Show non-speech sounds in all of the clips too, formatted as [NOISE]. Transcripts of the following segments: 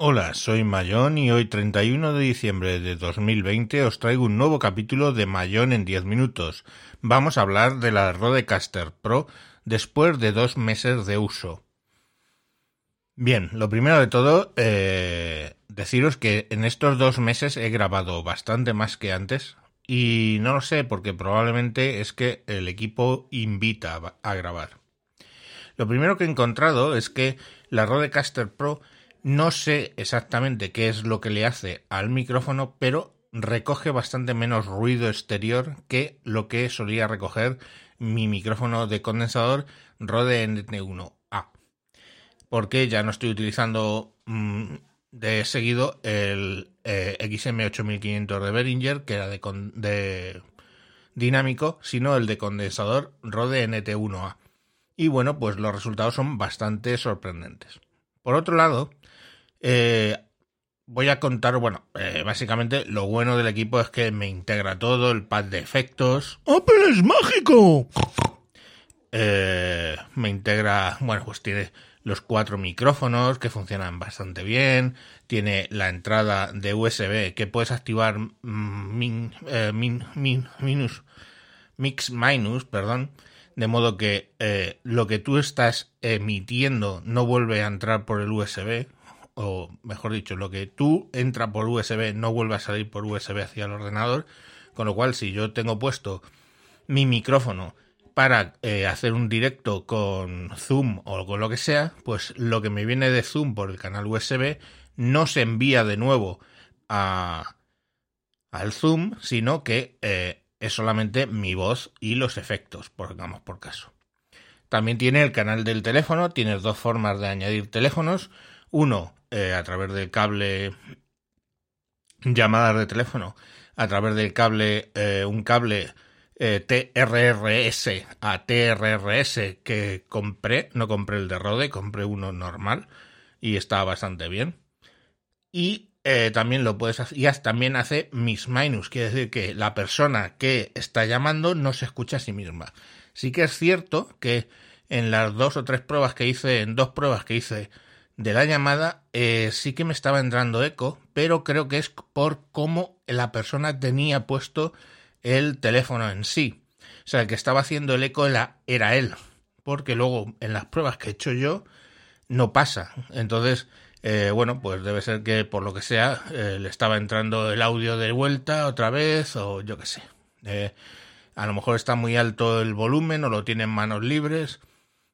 Hola, soy Mayón y hoy 31 de diciembre de 2020 os traigo un nuevo capítulo de Mayón en 10 minutos. Vamos a hablar de la Rodecaster Pro después de dos meses de uso. Bien, lo primero de todo, eh, deciros que en estos dos meses he grabado bastante más que antes y no lo sé porque probablemente es que el equipo invita a grabar. Lo primero que he encontrado es que la Rodecaster Pro no sé exactamente qué es lo que le hace al micrófono, pero recoge bastante menos ruido exterior que lo que solía recoger mi micrófono de condensador Rode NT1A. Porque ya no estoy utilizando mm, de seguido el eh, XM8500 de Behringer, que era de, de dinámico, sino el de condensador Rode NT1A. Y bueno, pues los resultados son bastante sorprendentes. Por otro lado, eh, voy a contar, bueno, eh, básicamente lo bueno del equipo es que me integra todo, el pad de efectos. ¡Apple es mágico! Eh, me integra, bueno, pues tiene los cuatro micrófonos que funcionan bastante bien, tiene la entrada de USB que puedes activar min, minus, mix minus, perdón, de modo que lo que tú estás emitiendo no vuelve a entrar por el USB, o mejor dicho, lo que tú entra por USB no vuelve a salir por USB hacia el ordenador, con lo cual si yo tengo puesto mi micrófono para eh, hacer un directo con Zoom o con lo que sea, pues lo que me viene de Zoom por el canal USB no se envía de nuevo a, al Zoom, sino que eh, es solamente mi voz y los efectos, por, digamos, por caso. También tiene el canal del teléfono, tienes dos formas de añadir teléfonos. Uno, eh, a través del cable llamadas de teléfono, a través del cable, eh, un cable eh, TRRS a TRRS que compré, no compré el de Rode, compré uno normal y está bastante bien. Y también lo puedes hacer, y también hace mis minus, quiere decir que la persona que está llamando no se escucha a sí misma. Sí que es cierto que en las dos o tres pruebas que hice, en dos pruebas que hice de la llamada eh, sí que me estaba entrando eco, pero creo que es por cómo la persona tenía puesto el teléfono en sí. O sea, el que estaba haciendo el eco era, él, porque luego en las pruebas que he hecho yo no pasa. Entonces, eh, bueno, pues debe ser que por lo que sea eh, le estaba entrando el audio de vuelta otra vez o yo qué sé. a lo mejor está muy alto el volumen o lo tiene en manos libres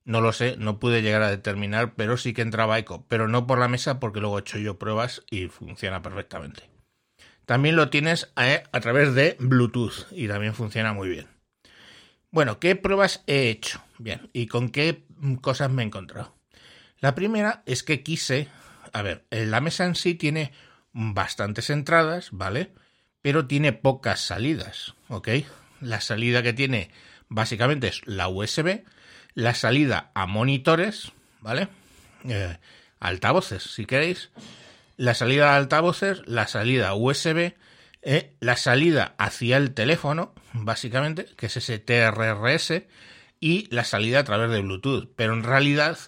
no lo sé, no pude llegar a determinar, pero sí que entraba eco, pero no por la mesa porque luego he hecho yo pruebas y funciona perfectamente. También lo tienes eh, a, través de Bluetooth y también funciona muy bien. Bueno, ¿qué pruebas he hecho? Bien, ¿y con qué cosas me he encontrado? La primera es que quise, a ver, la mesa en sí tiene bastantes entradas, ¿vale? Pero tiene pocas salidas, ¿ok? La salida que tiene básicamente es la USB, la salida a monitores, ¿vale? Eh, altavoces, si queréis. La salida a altavoces, la salida USB, eh, la salida hacia el teléfono, básicamente, que es ese TRRS, y la salida a través de Bluetooth. Pero en realidad,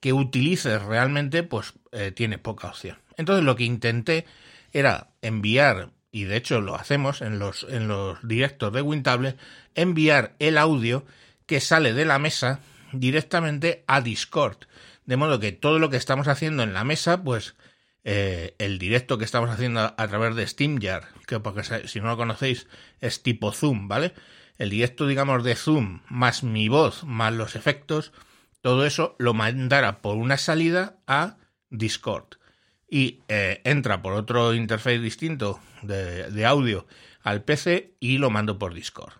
que utilices realmente, pues eh, tiene poca opción. Entonces lo que intenté era enviar, y de hecho lo hacemos en los, en los directos de Wintable, enviar el audio que sale de la mesa directamente a Discord. De modo que todo lo que estamos haciendo en la mesa, pues eh, el directo que estamos haciendo a, través de SteamYard, que porque si no lo conocéis es tipo Zoom, ¿vale? El directo, digamos, de Zoom, más mi voz, más los efectos, todo eso lo mandará por una salida a Discord. Y eh, entra por otro interface distinto de, de audio al PC y lo mando por Discord.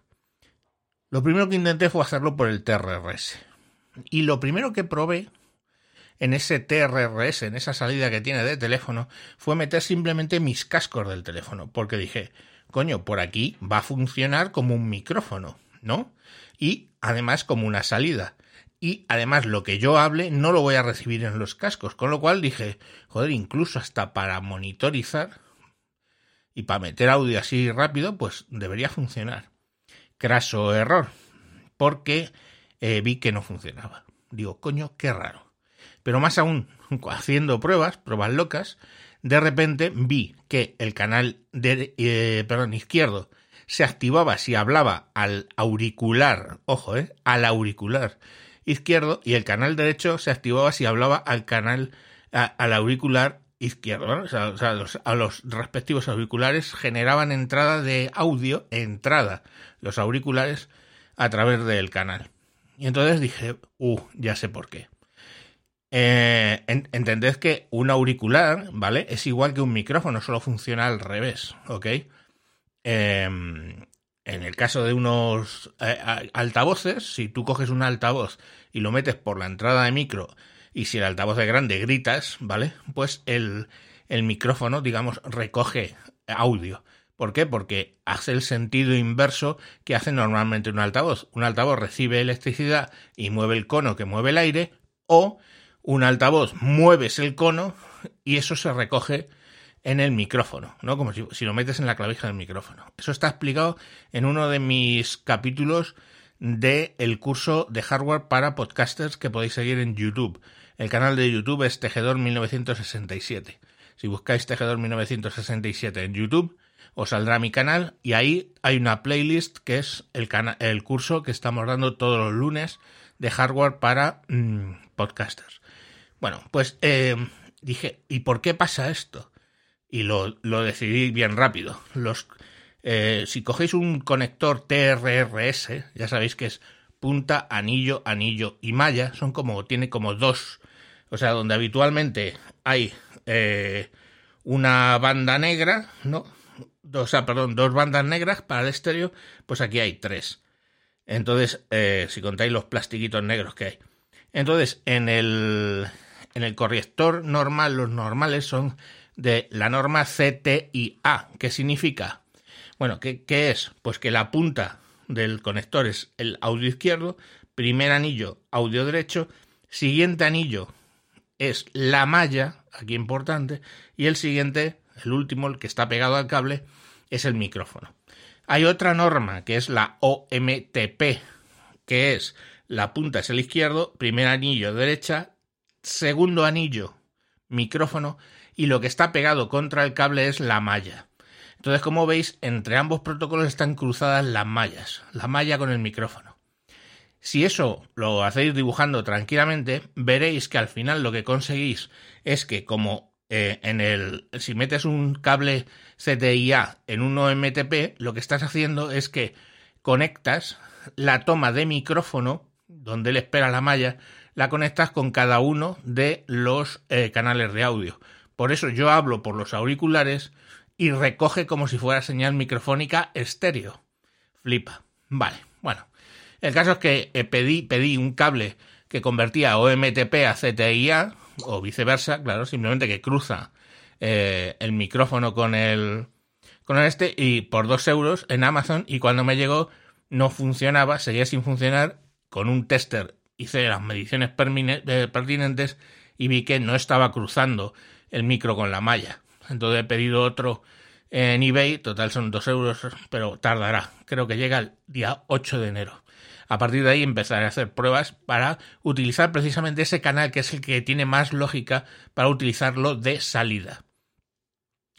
Lo primero que intenté fue hacerlo por el TRRS. Y lo primero que probé en ese TRRS, en esa salida que tiene de teléfono, fue meter simplemente mis cascos del teléfono, porque dije, coño, por aquí va a funcionar como un micrófono, ¿no? Y además como una salida. Y además lo que yo hable no lo voy a recibir en los cascos, con lo cual dije, joder, incluso hasta para monitorizar y para meter audio así rápido, pues debería funcionar. Craso error, porque eh, vi que no funcionaba. Digo, coño, qué raro. Pero más aún, [LAUGHS] haciendo pruebas, pruebas locas, de repente vi que el canal de, eh, perdón, izquierdo se activaba si hablaba al auricular, ojo, eh, al auricular izquierdo y el canal derecho se activaba si hablaba al canal al auricular izquierdo. O sea, a los respectivos auriculares generaban entrada de audio, entrada, los auriculares a través del canal. Y entonces dije, uh, ya sé por qué. Eh, entended que un auricular, ¿vale? Es igual que un micrófono, solo funciona al revés, ¿ok? Em, en el caso de unos eh, altavoces, si tú coges un altavoz y lo metes por la entrada de micro y si el altavoz es grande gritas, ¿vale? Pues el, el micrófono, digamos, recoge audio. ¿Por qué? Porque hace el sentido inverso que hace normalmente un altavoz. Un altavoz recibe electricidad y mueve el cono que mueve el aire, o un altavoz mueves el cono y eso se recoge en el micrófono, ¿no? Como si, lo metes en la clavija del micrófono. Eso está explicado en uno de mis capítulos del el curso de hardware para podcasters que podéis seguir en YouTube. El canal de YouTube es Tejedor 1967. Si buscáis Tejedor 1967 en YouTube, os saldrá mi canal y ahí hay una playlist que es el, el curso que estamos dando todos los lunes de hardware para mm, podcasters. Bueno, pues eh, dije, ¿y por qué pasa esto? y lo, decidí bien rápido. Los, eh, si cogéis un conector TRRS, ya sabéis que es punta, anillo, anillo y malla, son como, tiene como dos, o sea, donde habitualmente hay eh, una banda negra, ¿no? O perdón, dos bandas negras para el estéreo, pues aquí hay tres. Entonces, eh, si contáis los plastiquitos negros que hay. Entonces, en el, en el corrector normal, los normales son de la norma CTIA. ¿Qué significa? Bueno, ¿qué, ¿qué, es? Pues que la punta del conector es el audio izquierdo, primer anillo audio derecho, siguiente anillo es la malla, aquí importante, y el siguiente, el último, el que está pegado al cable, es el micrófono. Hay otra norma que es la OMTP, que es la punta es el izquierdo, primer anillo derecha, segundo anillo micrófono y lo que está pegado contra el cable es la malla. Entonces, como veis, entre ambos protocolos están cruzadas las mallas, la malla con el micrófono. Si eso lo hacéis dibujando tranquilamente, veréis que al final lo que conseguís es que como eh, en el si metes un cable CTIA en un OMTP, lo que estás haciendo es que conectas la toma de micrófono donde le espera la malla, la conectas con cada uno de los eh, canales de audio. Por eso yo hablo por los auriculares y recoge como si fuera señal microfónica estéreo. Flipa. Vale, bueno. El caso es que eh, pedí, pedí un cable que convertía OMTP a CTIA o viceversa, claro, simplemente que cruza eh, el micrófono con el con este y por dos euros en Amazon y cuando me llegó no funcionaba, seguía sin funcionar. Con un tester hice las mediciones eh, pertinentes y vi que no estaba cruzando el micro con la malla. Entonces he pedido otro en eBay, total son dos euros, pero tardará. Creo que llega el día 8 de enero. A partir de ahí empezaré a hacer pruebas para utilizar precisamente ese canal que es el que tiene más lógica para utilizarlo de salida.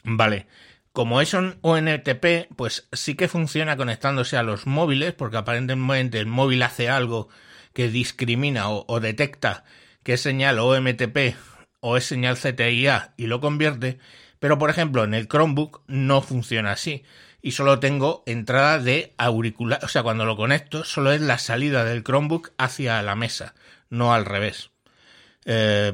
Vale, como es un ONTP, pues sí que funciona conectándose a los móviles, porque aparentemente el móvil hace algo que discrimina o, o detecta que es señal OMTP o es señal CTIA y lo convierte, pero por ejemplo en el Chromebook no funciona así y solo tengo entrada de auricular, o sea, cuando lo conecto solo es la salida del Chromebook hacia la mesa, no al revés. Eh,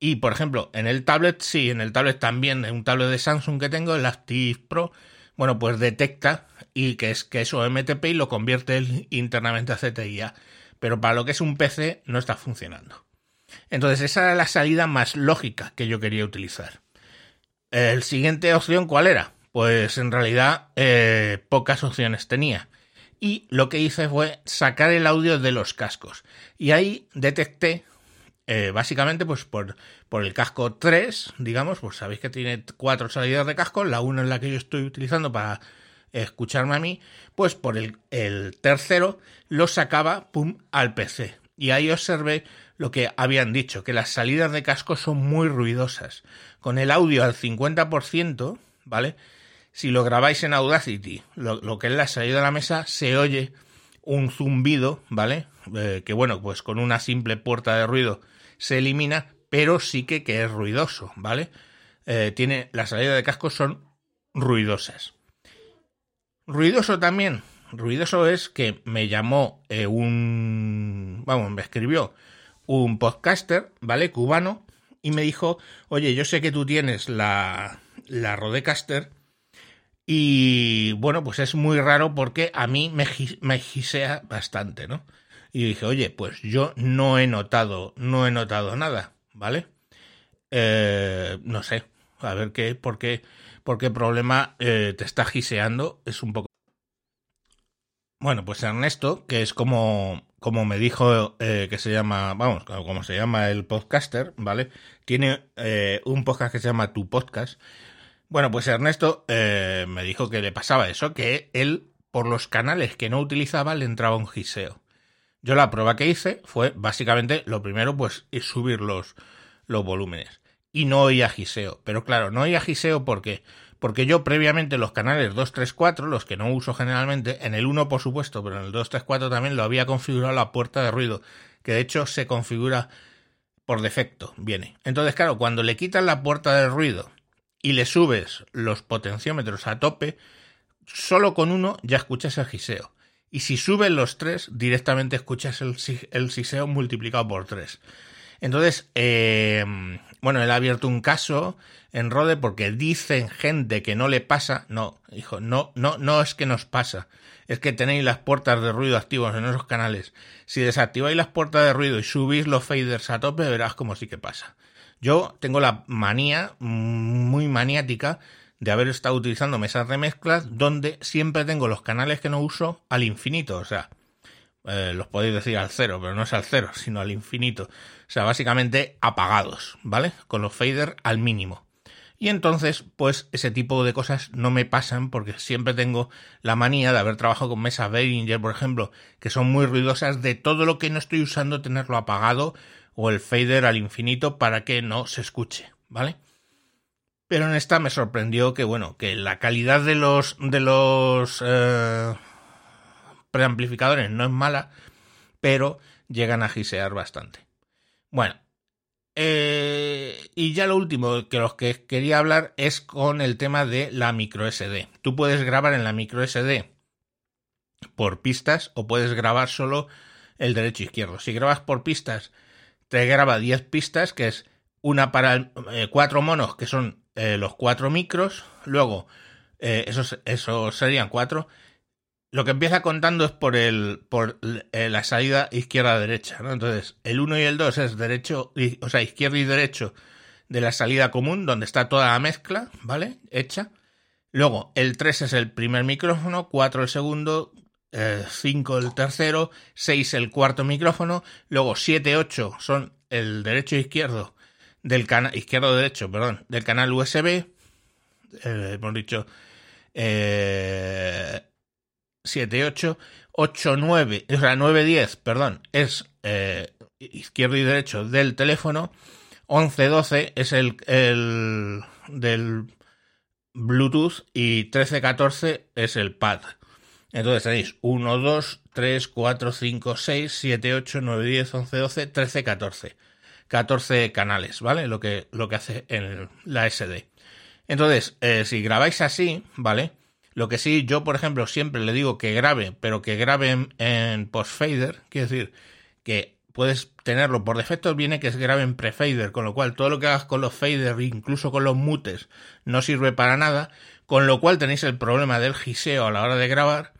y por ejemplo, en el tablet sí, en el tablet también, en un tablet de Samsung que tengo, el Active Pro, bueno, pues detecta y que es que es OMTP y lo convierte internamente a CTIA. Pero para lo que es un PC no está funcionando. Entonces esa era la salida más lógica que yo quería utilizar. El siguiente opción, ¿cuál era? Pues en realidad eh, pocas opciones tenía. Y lo que hice fue sacar el audio de los cascos. Y ahí detecté, eh, básicamente, pues por, por el casco 3, digamos, pues sabéis que tiene cuatro salidas de casco, la una es la que yo estoy utilizando para escucharme a mí, pues por el, el tercero lo sacaba, pum, al PC Y ahí observé lo que habían dicho, que las salidas de casco son muy ruidosas. Con el audio al 50%, ¿vale? Si lo grabáis en Audacity, lo, que es la salida de la mesa, se oye un zumbido, ¿vale? Eh, que bueno, pues con una simple puerta de ruido se elimina, pero sí que, que es ruidoso, ¿vale? Eh, tiene, la salida de casco son ruidosas. Ruidoso también. Ruidoso es que me llamó eh, un. Vamos, me escribió un podcaster, ¿vale? Cubano, y me dijo: Oye, yo sé que tú tienes la, la Rodecaster. Y bueno, pues es muy raro porque a mí me, me gisea bastante, ¿no? Y dije, oye, pues yo no he notado, no he notado nada, ¿vale? Eh, no sé, a ver qué, por qué porque problema eh, te está giseando es un poco... Bueno, pues Ernesto, que es como, como me dijo eh, que se llama, vamos, como se llama el podcaster, ¿vale? Tiene eh, un podcast que se llama Tu Podcast. Bueno, pues Ernesto me dijo que le pasaba eso, que él, por los canales que no utilizaba, le entraba un giseo. Yo la prueba que hice fue básicamente lo primero, pues, subir los, los volúmenes y no oía giseo. Pero claro, no oía giseo porque porque yo previamente los canales 234, los que no uso generalmente, en el 1 por supuesto, pero en el 234 también lo había configurado la puerta de ruido, que de hecho se configura por defecto, viene. Entonces, claro, cuando le quitas la puerta de ruido y le subes los potenciómetros a tope, solo con uno ya escuchas el giseo. Y si subes los tres, directamente escuchas el, giseo multiplicado por tres. Entonces, eh, bueno, él ha abierto un caso en Rode porque dicen gente que no le pasa. No, hijo, no, no, no es que nos pasa. Es que tenéis las puertas de ruido activos en esos canales. Si desactiváis las puertas de ruido y subís los faders a tope, verás como sí que pasa. Yo tengo la manía, muy maniática, de haber estado utilizando mesas de mezclas donde siempre tengo los canales que no uso al infinito. O sea, eh, los podéis decir al cero, pero no es al cero, [LAUGHS] sino al infinito. O sea, básicamente apagados, ¿vale? Con los faders al mínimo. Y entonces, pues ese tipo de cosas no me pasan porque siempre tengo la manía de haber trabajado con mesas Behringer, por ejemplo, que son muy ruidosas, de todo lo que no estoy usando tenerlo apagado o el fader al infinito para que no se escuche, ¿vale? Pero en esta me sorprendió que, bueno, que la calidad de los, de los eh, preamplificadores no es mala, pero llegan a gisear bastante. Bueno, eh, y ya lo último que los que quería hablar es con el tema de la micro SD. Tú puedes grabar en la micro SD por pistas o puedes grabar solo el derecho izquierdo. Si grabas por pistas, te graba 10 pistas, que es una para eh, cuatro monos, que son eh, los cuatro micros. Luego, esos, esos serían cuatro lo que empieza contando es por el por eh, la salida izquierda derecha, ¿no? Entonces, el 1 y el 2 es derecho, o sea, izquierdo y derecho de la salida común, donde está toda la mezcla, ¿vale? Hecha. Luego, el 3 es el primer micrófono, 4 el segundo, 5 eh, el tercero, 6 el cuarto micrófono, luego 7, 8 son el derecho e izquierdo del canal, izquierdo derecho, perdón, del canal USB, eh, hemos dicho, eh, 7, 8, 8, 9, o sea, 9, 10, perdón, es eh, izquierdo y derecho del teléfono, 11, 12 es el, el del Bluetooth y 13, 14 es el pad. Entonces tenéis 1, 2, 3, 4, 5, 6, 7, 8, 9, 10, 11, 12, 13, 14. 14 canales, ¿vale? Lo que, lo que hace en la SD. Entonces, eh, si grabáis así, ¿vale? Lo que sí, yo, por ejemplo, siempre le digo que grabe, pero que grabe en, post-fader, quiere decir que puedes tenerlo por defecto, viene que es grabe en pre-fader, con lo cual todo lo que hagas con los faders, incluso con los mutes, no sirve para nada, con lo cual tenéis el problema del giseo a la hora de grabar,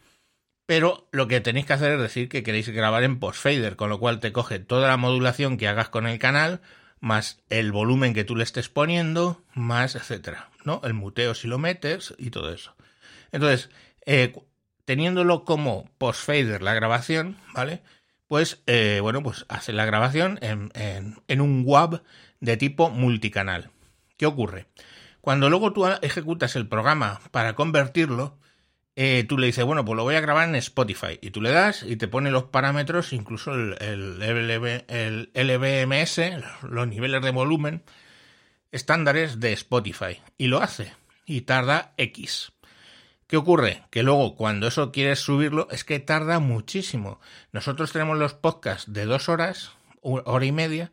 pero lo que tenéis que hacer es decir que queréis grabar en post-fader, con lo cual te coge toda la modulación que hagas con el canal, más el volumen que tú le estés poniendo, más etcétera, ¿no? El muteo si lo metes y todo eso. Entonces, eh, teniéndolo como post-fader la grabación, ¿vale? Pues, eh, bueno, pues hace la grabación en, en, un WAV de tipo multicanal. ¿Qué ocurre? Cuando luego tú ejecutas el programa para convertirlo, eh, tú le dices, bueno, pues lo voy a grabar en Spotify. Y tú le das y te pone los parámetros, incluso el, el, LVMS, los niveles de volumen estándares de Spotify. Y lo hace. Y tarda X. ¿Qué ocurre? Que luego cuando eso quieres subirlo es que tarda muchísimo. Nosotros tenemos los podcasts de dos horas, hora y media,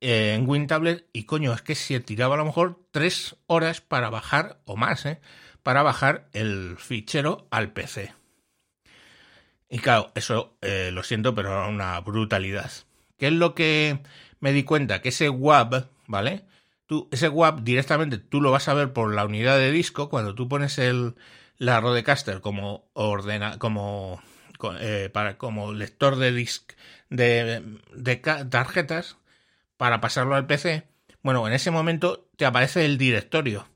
eh, en WinTablet y coño, es que se tiraba a lo mejor tres horas para bajar o más, ¿eh? Para bajar el fichero al PC. Y claro, eso eh, lo siento, pero era una brutalidad. ¿Qué es lo que me di cuenta? Que ese WAV, ¿vale? Tú, ese WAV directamente tú lo vas a ver por la unidad de disco cuando tú pones el, la Rodecaster como ordena, como, eh, para, como lector de disc de, de tarjetas para pasarlo al PC. Bueno, en ese momento te aparece el directorio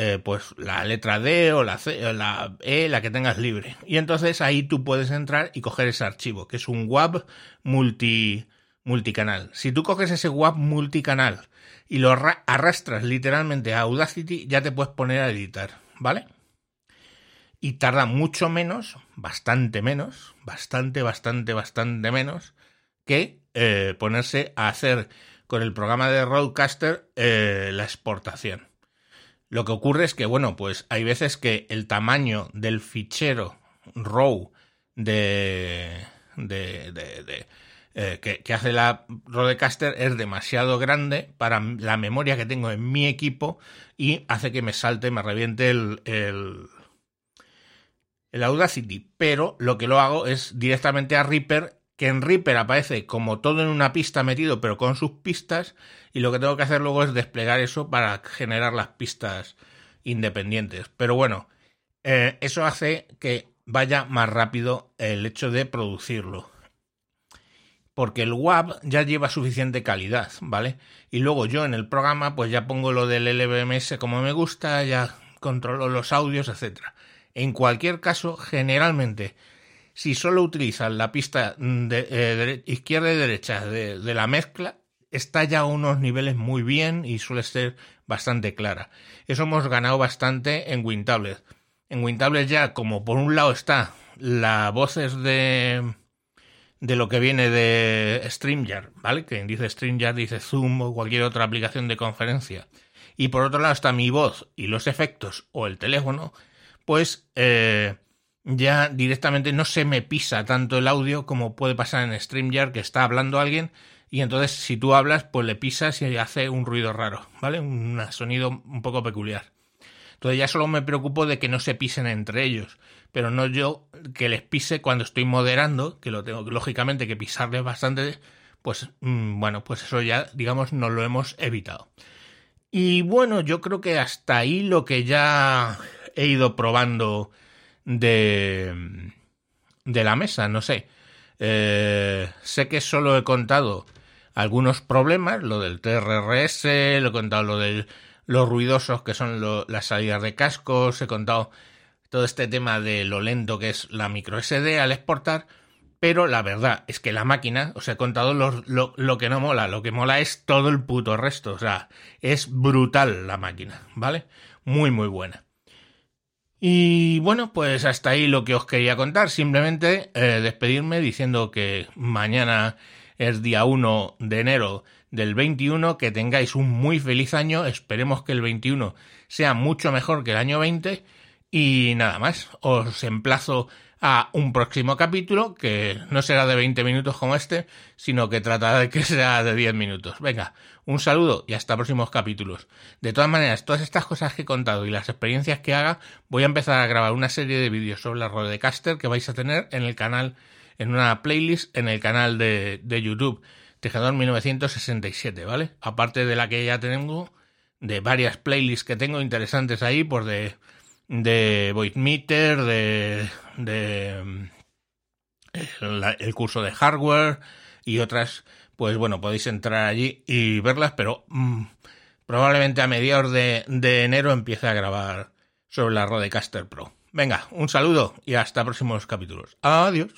eh, pues la letra D o la C, la E, la que tengas libre. Y entonces ahí tú puedes entrar y coger ese archivo, que es un WAV multi, multicanal. Si tú coges ese WAV multicanal y lo arrastras literalmente a Audacity, ya te puedes poner a editar, ¿vale? Y tarda mucho menos, bastante menos, bastante, bastante, bastante menos que eh, ponerse a hacer con el programa de Roadcaster eh, la exportación. Lo que ocurre es que, bueno, pues hay veces que el tamaño del fichero RAW de, de, de, eh, que, hace la Rodecaster es demasiado grande para la memoria que tengo en mi equipo y hace que me salte, me reviente el, el, el Audacity. Pero lo que lo hago es directamente a Reaper que en Reaper aparece como todo en una pista metido, pero con sus pistas, y lo que tengo que hacer luego es desplegar eso para generar las pistas independientes. Pero bueno, eh, eso hace que vaya más rápido el hecho de producirlo. Porque el WAV ya lleva suficiente calidad, ¿vale? Y luego yo en el programa pues ya pongo lo del LVMS como me gusta, ya controlo los audios, etc. En cualquier caso, generalmente si solo utilizas la pista eh, izquierda y derecha de, la mezcla, está ya a unos niveles muy bien y suele ser bastante clara. Eso hemos ganado bastante en WinTablet. En WinTablet ya, como por un lado está la voces de de lo que viene de StreamYard, ¿vale? Que dice StreamYard, dice Zoom o cualquier otra aplicación de conferencia. Y por otro lado está mi voz y los efectos o el teléfono, pues eh, ya directamente no se me pisa tanto el audio como puede pasar en StreamYard que está hablando alguien y entonces si tú hablas pues le pisas y hace un ruido raro, ¿vale? Un sonido un poco peculiar. Entonces ya solo me preocupo de que no se pisen entre ellos, pero no yo que les pise cuando estoy moderando, que lo tengo lógicamente que pisarles bastante, pues mm, bueno, pues eso ya digamos no lo hemos evitado. Y bueno, yo creo que hasta ahí lo que ya he ido probando de, de la mesa, no sé. Eh, sé que solo he contado algunos problemas, lo del TRRS, lo he contado lo de los ruidosos que son las salidas de cascos, he contado todo este tema de lo lento que es la micro SD al exportar, pero la verdad es que la máquina, os he contado lo, lo, lo, que no mola, lo que mola es todo el puto resto, o sea, es brutal la máquina, ¿vale? Muy, muy buena. Y bueno, pues hasta ahí lo que os quería contar. Simplemente eh, despedirme diciendo que mañana es día 1 de enero del 21, que tengáis un muy feliz año. Esperemos que el 21 sea mucho mejor que el año 20. Y nada más, os emplazo a un próximo capítulo que no será de 20 minutos como este, sino que tratará de que [LAUGHS] sea de 10 minutos. Venga, un saludo y hasta próximos capítulos. De todas maneras, todas estas cosas que he contado y las experiencias que haga, voy a empezar a grabar una serie de vídeos sobre la Rodecaster que vais a tener en el canal, en una playlist en el canal de, de YouTube, Tejedor 1967, ¿vale? Aparte de la que ya tengo, de varias playlists que tengo interesantes ahí, por de de Voidmeter, de, de el, curso de hardware y otras, pues bueno, podéis entrar allí y verlas, pero mm, probablemente a mediados de, enero empiece a grabar sobre la Rodecaster Pro. Venga, un saludo y hasta próximos capítulos. Adiós.